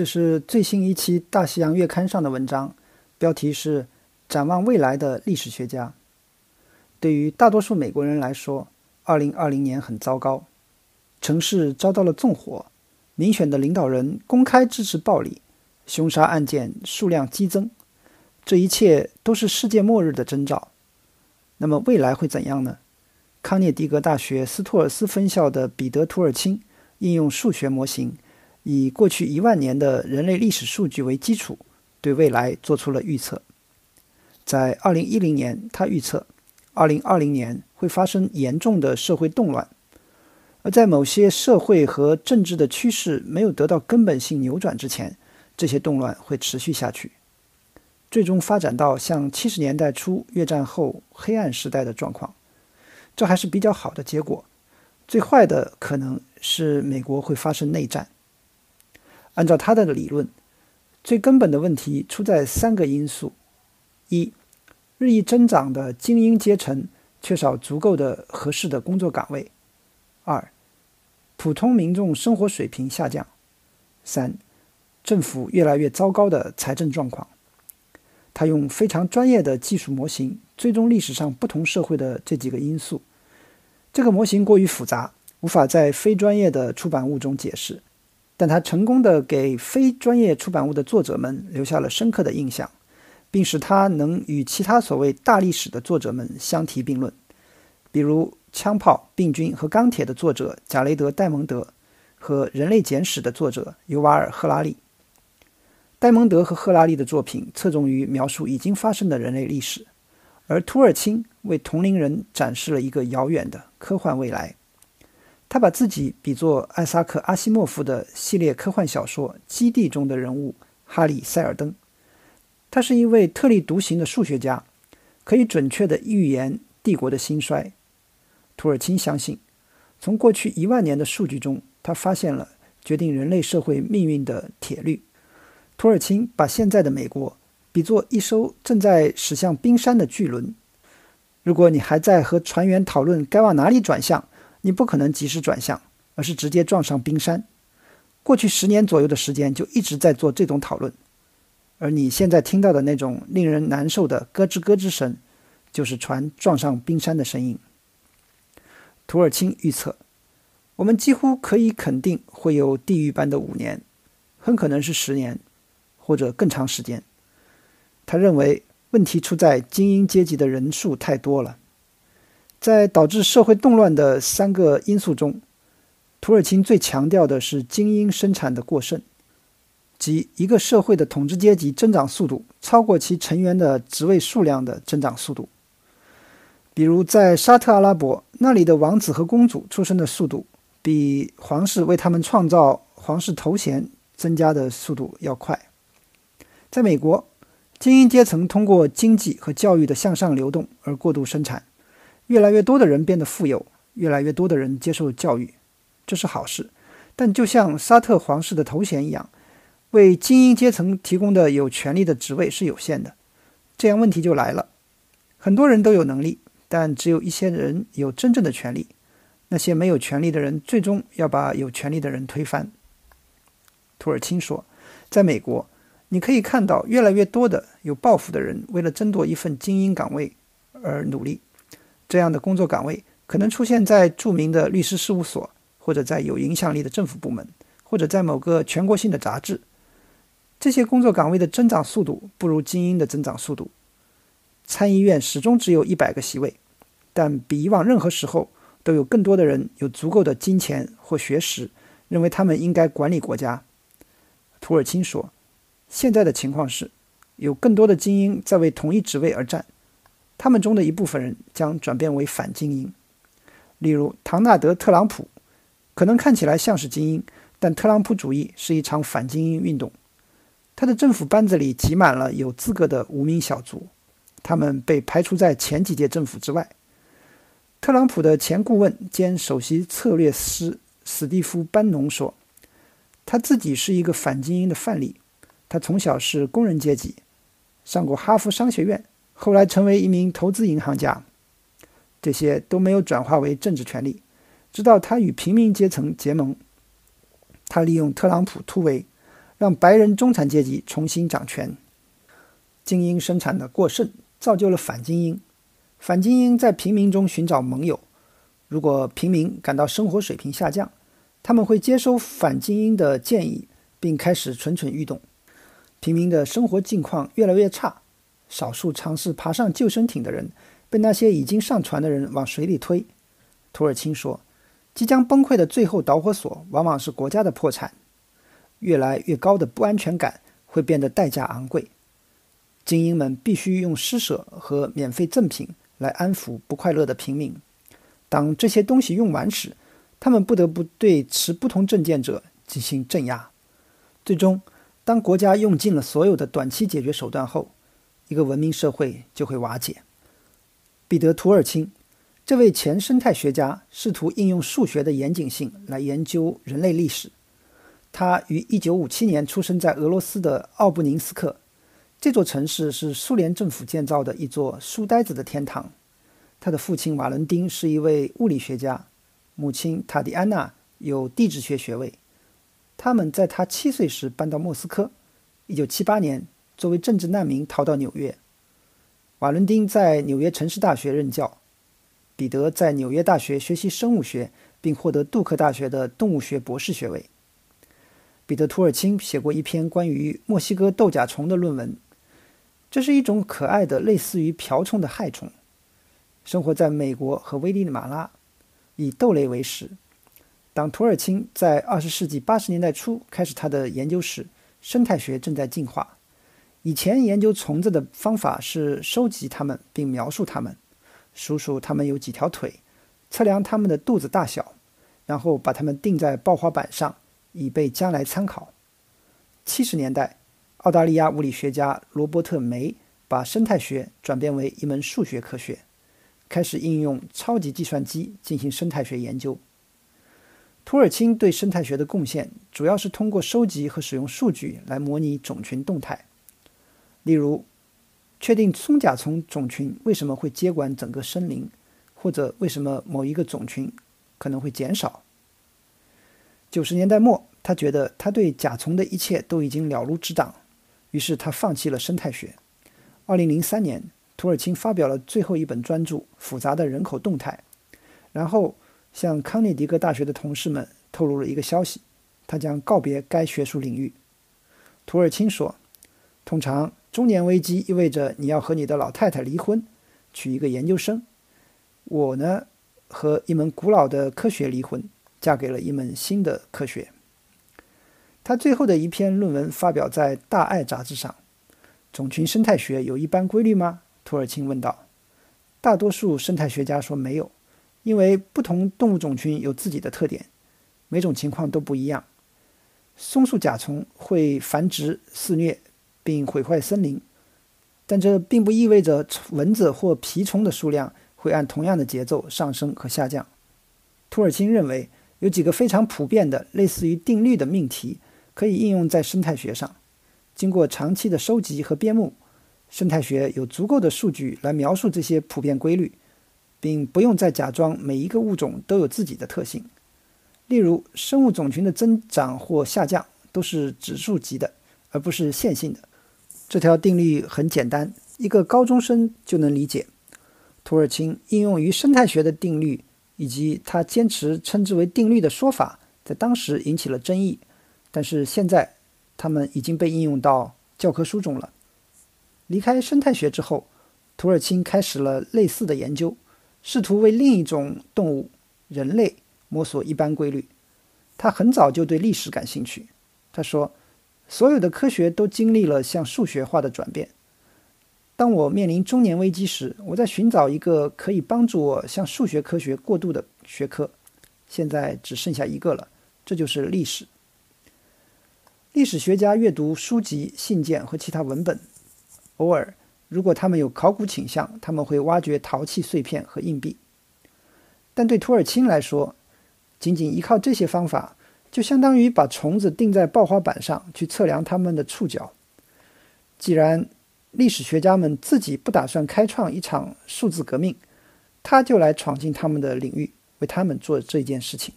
这是最新一期《大西洋月刊》上的文章，标题是“展望未来的历史学家”。对于大多数美国人来说，2020年很糟糕，城市遭到了纵火，民选的领导人公开支持暴力，凶杀案件数量激增，这一切都是世界末日的征兆。那么未来会怎样呢？康涅狄格大学斯托尔斯分校的彼得·图尔钦应用数学模型。以过去一万年的人类历史数据为基础，对未来做出了预测。在2010年，他预测2020年会发生严重的社会动乱，而在某些社会和政治的趋势没有得到根本性扭转之前，这些动乱会持续下去，最终发展到像70年代初越战后黑暗时代的状况。这还是比较好的结果。最坏的可能是美国会发生内战。按照他的理论，最根本的问题出在三个因素：一、日益增长的精英阶层缺少足够的合适的工作岗位；二、普通民众生活水平下降；三、政府越来越糟糕的财政状况。他用非常专业的技术模型追踪历史上不同社会的这几个因素。这个模型过于复杂，无法在非专业的出版物中解释。但他成功的给非专业出版物的作者们留下了深刻的印象，并使他能与其他所谓大历史的作者们相提并论，比如《枪炮、病菌和钢铁》的作者贾雷德·戴蒙德和《人类简史》的作者尤瓦尔·赫拉利。戴蒙德和赫拉利的作品侧重于描述已经发生的人类历史，而图尔钦为同龄人展示了一个遥远的科幻未来。他把自己比作艾萨克·阿西莫夫的系列科幻小说《基地》中的人物哈里·塞尔登。他是一位特立独行的数学家，可以准确地预言帝国的兴衰。图尔钦相信，从过去一万年的数据中，他发现了决定人类社会命运的铁律。图尔钦把现在的美国比作一艘正在驶向冰山的巨轮。如果你还在和船员讨论该往哪里转向，你不可能及时转向，而是直接撞上冰山。过去十年左右的时间就一直在做这种讨论，而你现在听到的那种令人难受的咯吱咯吱声，就是船撞上冰山的声音。图尔钦预测，我们几乎可以肯定会有地狱般的五年，很可能是十年，或者更长时间。他认为问题出在精英阶级的人数太多了。在导致社会动乱的三个因素中，土耳其最强调的是精英生产的过剩，即一个社会的统治阶级增长速度超过其成员的职位数量的增长速度。比如，在沙特阿拉伯，那里的王子和公主出生的速度比皇室为他们创造皇室头衔增加的速度要快。在美国，精英阶层通过经济和教育的向上流动而过度生产。越来越多的人变得富有，越来越多的人接受教育，这是好事。但就像沙特皇室的头衔一样，为精英阶层提供的有权利的职位是有限的。这样问题就来了：很多人都有能力，但只有一些人有真正的权利。那些没有权利的人最终要把有权利的人推翻。图尔钦说，在美国，你可以看到越来越多的有抱负的人为了争夺一份精英岗位而努力。这样的工作岗位可能出现在著名的律师事务所，或者在有影响力的政府部门，或者在某个全国性的杂志。这些工作岗位的增长速度不如精英的增长速度。参议院始终只有一百个席位，但比以往任何时候都有更多的人有足够的金钱或学识，认为他们应该管理国家。图尔钦说：“现在的情况是，有更多的精英在为同一职位而战。”他们中的一部分人将转变为反精英，例如唐纳德·特朗普，可能看起来像是精英，但特朗普主义是一场反精英运动。他的政府班子里挤满了有资格的无名小卒，他们被排除在前几届政府之外。特朗普的前顾问兼首席策略师史蒂夫·班农说：“他自己是一个反精英的范例。他从小是工人阶级，上过哈佛商学院。”后来成为一名投资银行家，这些都没有转化为政治权利，直到他与平民阶层结盟。他利用特朗普突围，让白人中产阶级重新掌权。精英生产的过剩造就了反精英，反精英在平民中寻找盟友。如果平民感到生活水平下降，他们会接收反精英的建议，并开始蠢蠢欲动。平民的生活境况越来越差，少数尝试爬上救生艇的人被那些已经上船的人往水里推。图尔钦说：“即将崩溃的最后导火索往往是国家的破产。越来越高的不安全感会变得代价昂贵。精英们必须用施舍和免费赠品来安抚不快乐的平民。当这些东西用完时，他们不得不对持不同政见者进行镇压。最终。”当国家用尽了所有的短期解决手段后，一个文明社会就会瓦解。彼得·图尔钦这位前生态学家试图应用数学的严谨性来研究人类历史。他于1957年出生在俄罗斯的奥布宁斯克，这座城市是苏联政府建造的一座书呆子的天堂。他的父亲瓦伦丁是一位物理学家，母亲塔迪安娜有地质学学位。他们在他七岁时搬到莫斯科。一九七八年，作为政治难民逃到纽约。瓦伦丁在纽约城市大学任教，彼得在纽约大学学习生物学，并获得杜克大学的动物学博士学位。彼得·图尔钦写过一篇关于墨西哥豆甲虫的论文。这是一种可爱的类似于瓢虫的害虫，生活在美国和危地马拉，以豆类为食。当图尔钦在二十世纪八十年代初开始他的研究时，生态学正在进化。以前研究虫子的方法是收集它们并描述它们，数数它们有几条腿，测量它们的肚子大小，然后把它们钉在爆花板上，以备将来参考。七十年代，澳大利亚物理学家罗伯特梅把生态学转变为一门数学科学，开始应用超级计算机进行生态学研究。图尔钦对生态学的贡献主要是通过收集和使用数据来模拟种群动态，例如，确定松甲虫种群为什么会接管整个森林，或者为什么某一个种群可能会减少。九十年代末，他觉得他对甲虫的一切都已经了如指掌，于是他放弃了生态学。二零零三年，图尔钦发表了最后一本专著《复杂的人口动态》，然后。向康涅狄格大学的同事们透露了一个消息：他将告别该学术领域。图尔钦说：“通常，中年危机意味着你要和你的老太太离婚，娶一个研究生。我呢，和一门古老的科学离婚，嫁给了一门新的科学。”他最后的一篇论文发表在《大爱》杂志上。种群生态学有一般规律吗？图尔钦问道。大多数生态学家说没有。因为不同动物种群有自己的特点，每种情况都不一样。松树甲虫会繁殖肆虐并毁坏森林，但这并不意味着蚊子或蜱虫的数量会按同样的节奏上升和下降。图尔钦认为有几个非常普遍的类似于定律的命题可以应用在生态学上。经过长期的收集和编目，生态学有足够的数据来描述这些普遍规律。并不用再假装每一个物种都有自己的特性，例如生物种群的增长或下降都是指数级的，而不是线性的。这条定律很简单，一个高中生就能理解。图尔钦应用于生态学的定律，以及他坚持称之为定律的说法，在当时引起了争议，但是现在他们已经被应用到教科书中了。离开生态学之后，图尔钦开始了类似的研究。试图为另一种动物——人类摸索一般规律。他很早就对历史感兴趣。他说：“所有的科学都经历了向数学化的转变。当我面临中年危机时，我在寻找一个可以帮助我向数学科学过渡的学科。现在只剩下一个了，这就是历史。历史学家阅读书籍、信件和其他文本，偶尔。”如果他们有考古倾向，他们会挖掘陶器碎片和硬币。但对图尔钦来说，仅仅依靠这些方法，就相当于把虫子钉在爆花板上去测量它们的触角。既然历史学家们自己不打算开创一场数字革命，他就来闯进他们的领域，为他们做这件事情。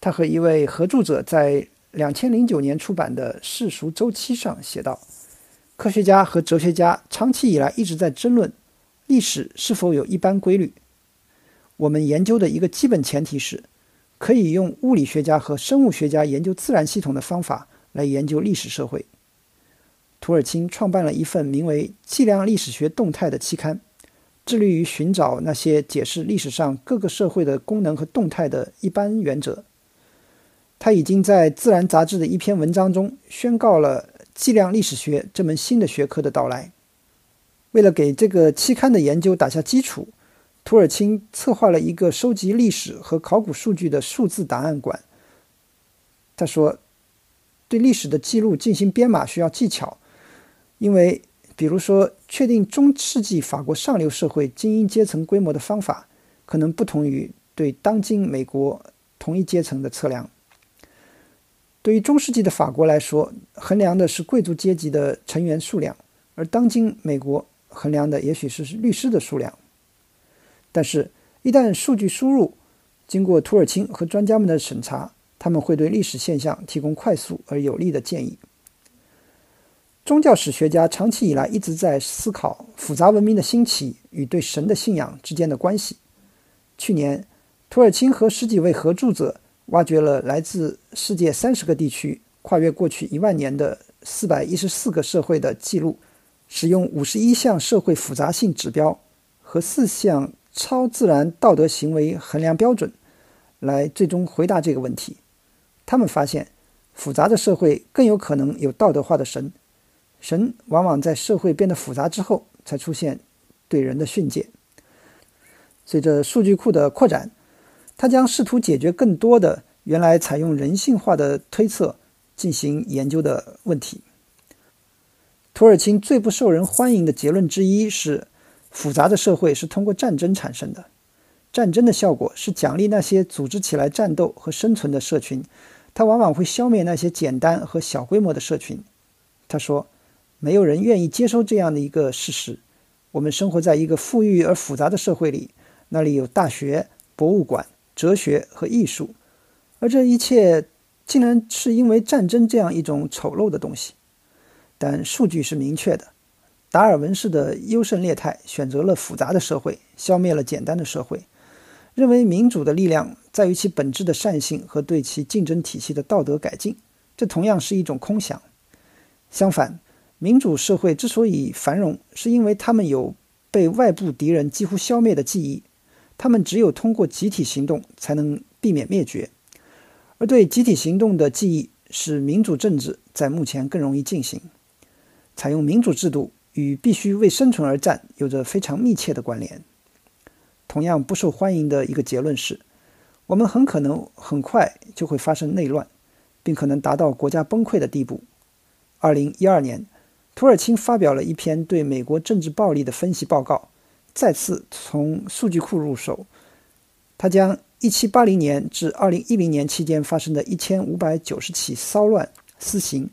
他和一位合著者在两千零九年出版的《世俗周期》上写道：“科学家和哲学家长期以来一直在争论历史是否有一般规律。我们研究的一个基本前提是，可以用物理学家和生物学家研究自然系统的方法来研究历史社会。”图尔钦创办了一份名为《计量历史学动态》的期刊，致力于寻找那些解释历史上各个社会的功能和动态的一般原则。他已经在《自然》杂志的一篇文章中宣告了计量历史学这门新的学科的到来。为了给这个期刊的研究打下基础，图尔钦策划了一个收集历史和考古数据的数字档案馆。他说：“对历史的记录进行编码需要技巧。”因为，比如说，确定中世纪法国上流社会精英阶层规模的方法，可能不同于对当今美国同一阶层的测量。对于中世纪的法国来说，衡量的是贵族阶级的成员数量，而当今美国衡量的也许是律师的数量。但是，一旦数据输入经过土尔钦和专家们的审查，他们会对历史现象提供快速而有力的建议。宗教史学家长期以来一直在思考复杂文明的兴起与对神的信仰之间的关系。去年，土尔钦和十几位合著者挖掘了来自世界三十个地区、跨越过去一万年的四百一十四个社会的记录，使用五十一项社会复杂性指标和四项超自然道德行为衡量标准，来最终回答这个问题。他们发现，复杂的社会更有可能有道德化的神。神往往在社会变得复杂之后才出现对人的训诫。随着数据库的扩展，他将试图解决更多的原来采用人性化的推测进行研究的问题。土耳其最不受人欢迎的结论之一是：复杂的社会是通过战争产生的。战争的效果是奖励那些组织起来战斗和生存的社群，它往往会消灭那些简单和小规模的社群。他说。没有人愿意接受这样的一个事实：我们生活在一个富裕而复杂的社会里，那里有大学、博物馆、哲学和艺术，而这一切竟然是因为战争这样一种丑陋的东西。但数据是明确的：达尔文式的优胜劣汰选择了复杂的社会，消灭了简单的社会，认为民主的力量在于其本质的善性和对其竞争体系的道德改进。这同样是一种空想。相反。民主社会之所以繁荣，是因为他们有被外部敌人几乎消灭的记忆。他们只有通过集体行动才能避免灭绝，而对集体行动的记忆使民主政治在目前更容易进行。采用民主制度与必须为生存而战有着非常密切的关联。同样不受欢迎的一个结论是，我们很可能很快就会发生内乱，并可能达到国家崩溃的地步。二零一二年。土尔钦发表了一篇对美国政治暴力的分析报告，再次从数据库入手。他将1780年至2010年期间发生的一千五百九十起骚乱、私刑，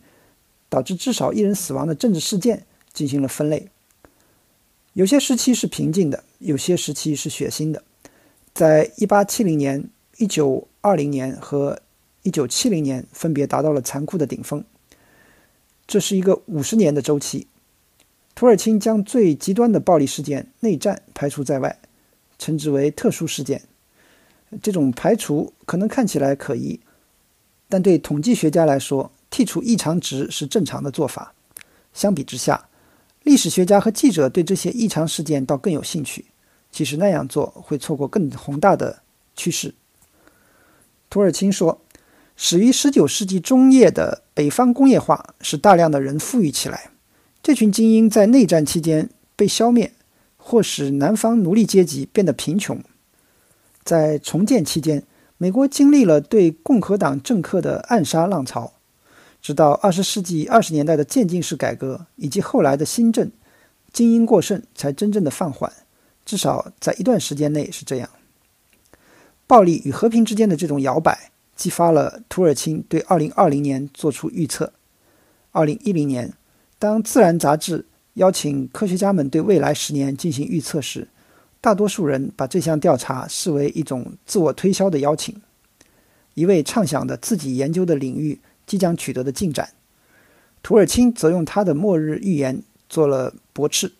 导致至少一人死亡的政治事件进行了分类。有些时期是平静的，有些时期是血腥的。在1870年、1920年和1970年，分别达到了残酷的顶峰。这是一个五十年的周期。土耳其将最极端的暴力事件——内战排除在外，称之为特殊事件。这种排除可能看起来可疑，但对统计学家来说，剔除异常值是正常的做法。相比之下，历史学家和记者对这些异常事件倒更有兴趣。其实那样做会错过更宏大的趋势。土耳其说。始于19世纪中叶的北方工业化使大量的人富裕起来，这群精英在内战期间被消灭，或使南方奴隶阶级变得贫穷。在重建期间，美国经历了对共和党政客的暗杀浪潮，直到二十世纪二十年代的渐进式改革以及后来的新政，精英过剩才真正的放缓，至少在一段时间内是这样。暴力与和平之间的这种摇摆。激发了土耳其对二零二零年做出预测。二零一零年，当《自然》杂志邀请科学家们对未来十年进行预测时，大多数人把这项调查视为一种自我推销的邀请。一位畅想的自己研究的领域即将取得的进展。图尔钦则用他的末日预言做了驳斥。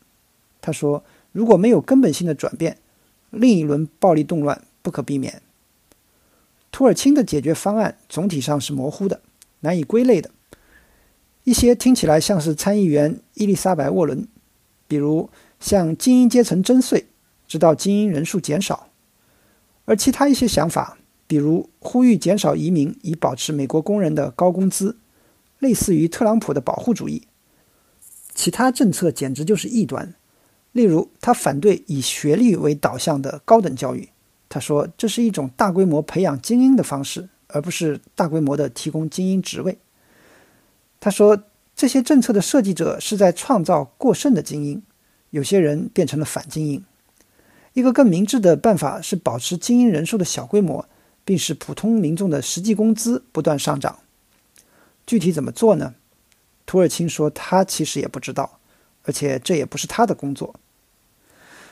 他说：“如果没有根本性的转变，另一轮暴力动乱不可避免。”图尔钦的解决方案总体上是模糊的、难以归类的。一些听起来像是参议员伊丽莎白·沃伦，比如向精英阶层征税，直到精英人数减少；而其他一些想法，比如呼吁减少移民以保持美国工人的高工资，类似于特朗普的保护主义。其他政策简直就是异端。例如，他反对以学历为导向的高等教育。他说，这是一种大规模培养精英的方式，而不是大规模的提供精英职位。他说，这些政策的设计者是在创造过剩的精英，有些人变成了反精英。一个更明智的办法是保持精英人数的小规模，并使普通民众的实际工资不断上涨。具体怎么做呢？土尔钦说，他其实也不知道。而且这也不是他的工作，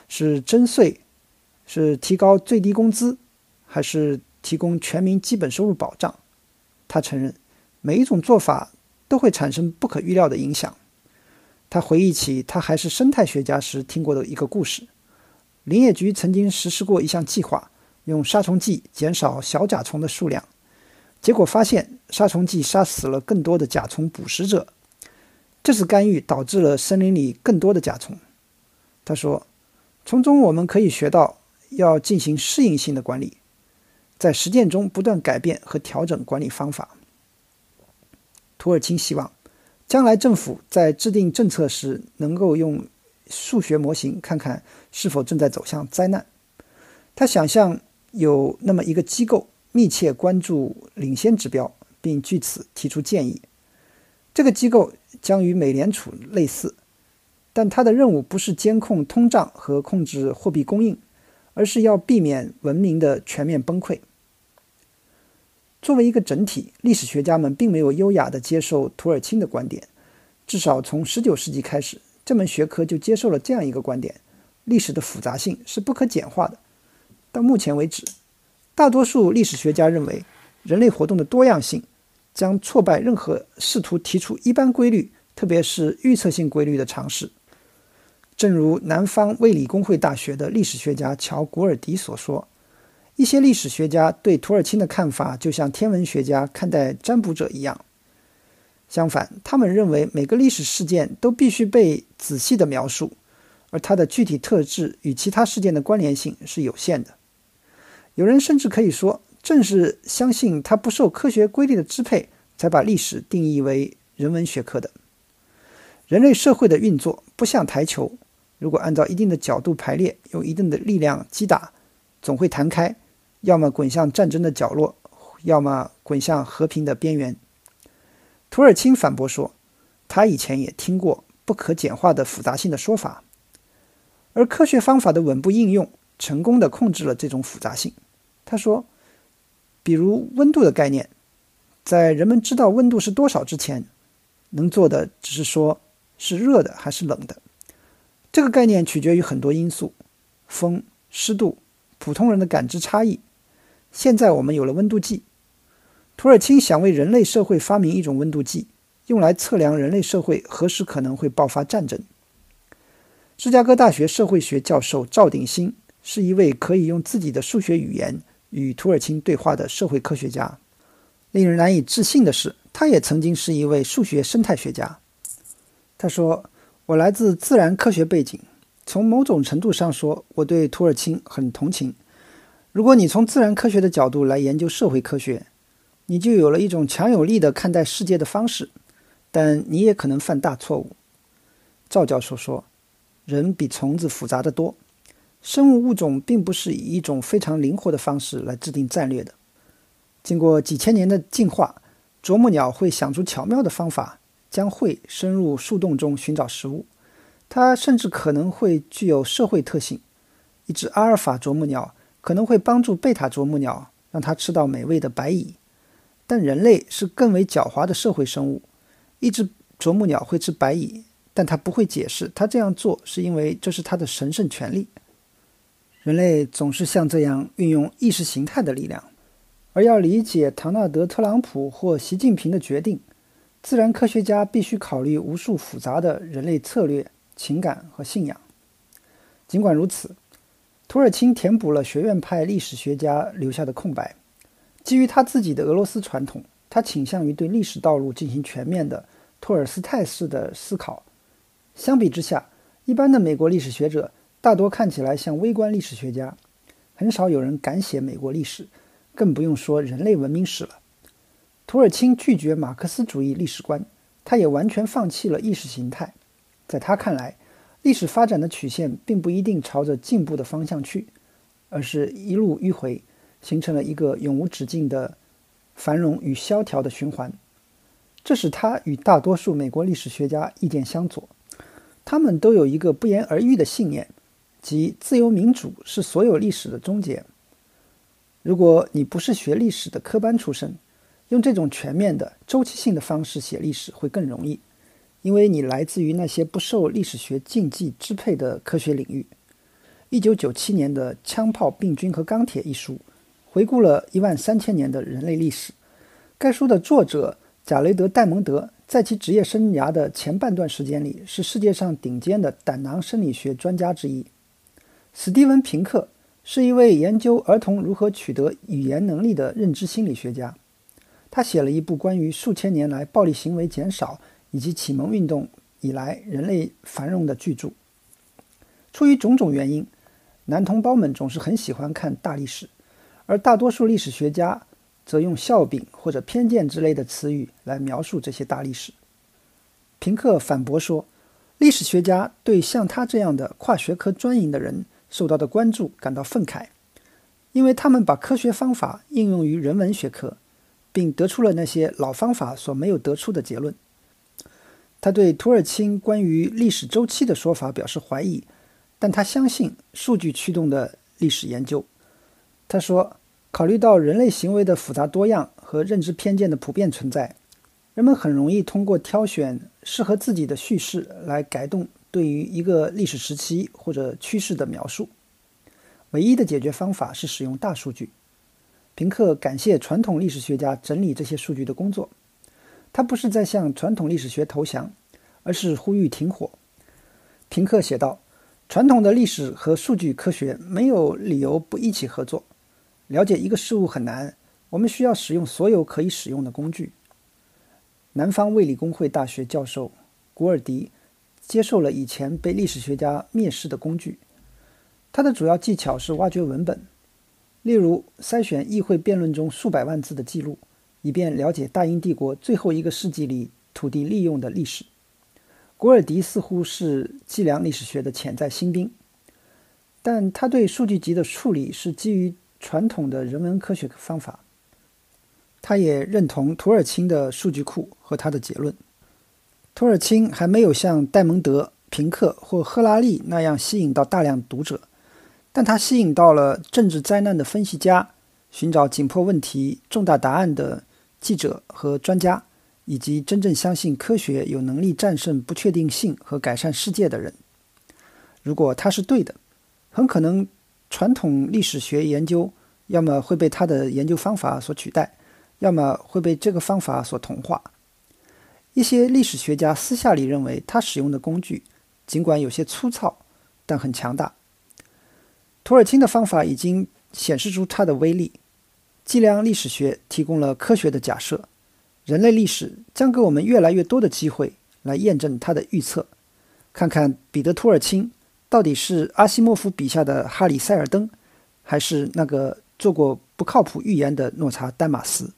是征税，是提高最低工资，还是提供全民基本收入保障？他承认，每一种做法都会产生不可预料的影响。他回忆起他还是生态学家时听过的一个故事：林业局曾经实施过一项计划，用杀虫剂减少小甲虫的数量，结果发现杀虫剂杀死了更多的甲虫捕食者。这次干预导致了森林里更多的甲虫。他说：“从中我们可以学到要进行适应性的管理，在实践中不断改变和调整管理方法。”图尔钦希望将来政府在制定政策时能够用数学模型看看是否正在走向灾难。他想象有那么一个机构密切关注领先指标，并据此提出建议。这个机构。将与美联储类似，但它的任务不是监控通胀和控制货币供应，而是要避免文明的全面崩溃。作为一个整体，历史学家们并没有优雅地接受图尔钦的观点。至少从19世纪开始，这门学科就接受了这样一个观点：历史的复杂性是不可简化的。到目前为止，大多数历史学家认为，人类活动的多样性。将挫败任何试图提出一般规律，特别是预测性规律的尝试。正如南方卫理公会大学的历史学家乔·古尔迪所说：“一些历史学家对图尔钦的看法，就像天文学家看待占卜者一样。相反，他们认为每个历史事件都必须被仔细的描述，而它的具体特质与其他事件的关联性是有限的。有人甚至可以说。”正是相信它不受科学规律的支配，才把历史定义为人文学科的。人类社会的运作不像台球，如果按照一定的角度排列，用一定的力量击打，总会弹开，要么滚向战争的角落，要么滚向和平的边缘。图尔钦反驳说，他以前也听过不可简化的复杂性的说法，而科学方法的稳步应用，成功的控制了这种复杂性。他说。比如温度的概念，在人们知道温度是多少之前，能做的只是说是热的还是冷的。这个概念取决于很多因素，风、湿度、普通人的感知差异。现在我们有了温度计，图尔钦想为人类社会发明一种温度计，用来测量人类社会何时可能会爆发战争。芝加哥大学社会学教授赵鼎新是一位可以用自己的数学语言。与图尔钦对话的社会科学家，令人难以置信的是，他也曾经是一位数学生态学家。他说：“我来自自然科学背景，从某种程度上说，我对图尔钦很同情。如果你从自然科学的角度来研究社会科学，你就有了一种强有力的看待世界的方式，但你也可能犯大错误。”赵教授说：“人比虫子复杂的多。”生物物种并不是以一种非常灵活的方式来制定战略的。经过几千年的进化，啄木鸟会想出巧妙的方法，将喙伸入树洞中寻找食物。它甚至可能会具有社会特性。一只阿尔法啄木鸟可能会帮助贝塔啄木鸟，让它吃到美味的白蚁。但人类是更为狡猾的社会生物。一只啄木鸟会吃白蚁，但它不会解释它这样做是因为这是它的神圣权利。人类总是像这样运用意识形态的力量，而要理解唐纳德·特朗普或习近平的决定，自然科学家必须考虑无数复杂的人类策略、情感和信仰。尽管如此，图尔钦填补了学院派历史学家留下的空白。基于他自己的俄罗斯传统，他倾向于对历史道路进行全面的托尔斯泰式的思考。相比之下，一般的美国历史学者大多看起来像微观历史学家，很少有人敢写美国历史。更不用说人类文明史了。图尔钦拒绝马克思主义历史观，他也完全放弃了意识形态。在他看来，历史发展的曲线并不一定朝着进步的方向去，而是一路迂回，形成了一个永无止境的繁荣与萧条的循环。这使他与大多数美国历史学家意见相左。他们都有一个不言而喻的信念，即自由民主是所有历史的终结。如果你不是学历史的科班出身，用这种全面的周期性的方式写历史会更容易，因为你来自于那些不受历史学禁忌支配的科学领域。一九九七年的《枪炮、病菌和钢铁》一书，回顾了一万三千年的人类历史。该书的作者贾雷德·戴蒙德在其职业生涯的前半段时间里，是世界上顶尖的胆囊生理学专家之一。史蒂文·平克。是一位研究儿童如何取得语言能力的认知心理学家，他写了一部关于数千年来暴力行为减少以及启蒙运动以来人类繁荣的巨著。出于种种原因，男同胞们总是很喜欢看大历史，而大多数历史学家则用笑柄或者偏见之类的词语来描述这些大历史。平克反驳说，历史学家对像他这样的跨学科专营的人。受到的关注感到愤慨，因为他们把科学方法应用于人文学科，并得出了那些老方法所没有得出的结论。他对图尔钦关于历史周期的说法表示怀疑，但他相信数据驱动的历史研究。他说：“考虑到人类行为的复杂多样和认知偏见的普遍存在，人们很容易通过挑选适合自己的叙事来改动。”对于一个历史时期或者趋势的描述，唯一的解决方法是使用大数据。平克感谢传统历史学家整理这些数据的工作。他不是在向传统历史学投降，而是呼吁停火。平克写道：“传统的历史和数据科学没有理由不一起合作。了解一个事物很难，我们需要使用所有可以使用的工具。”南方卫理公会大学教授古尔迪。接受了以前被历史学家蔑视的工具。他的主要技巧是挖掘文本，例如筛选议会辩论中数百万字的记录，以便了解大英帝国最后一个世纪里土地利用的历史。古尔迪似乎是计量历史学的潜在新兵，但他对数据集的处理是基于传统的人文科学方法。他也认同图尔钦的数据库和他的结论。托尔钦还没有像戴蒙德、平克或赫拉利那样吸引到大量读者，但他吸引到了政治灾难的分析家、寻找紧迫问题、重大答案的记者和专家，以及真正相信科学有能力战胜不确定性和改善世界的人。如果他是对的，很可能传统历史学研究要么会被他的研究方法所取代，要么会被这个方法所同化。一些历史学家私下里认为，他使用的工具尽管有些粗糙，但很强大。图尔钦的方法已经显示出它的威力。计量历史学提供了科学的假设，人类历史将给我们越来越多的机会来验证他的预测。看看彼得·托尔钦到底是阿西莫夫笔下的哈里·塞尔登，还是那个做过不靠谱预言的诺查丹马斯。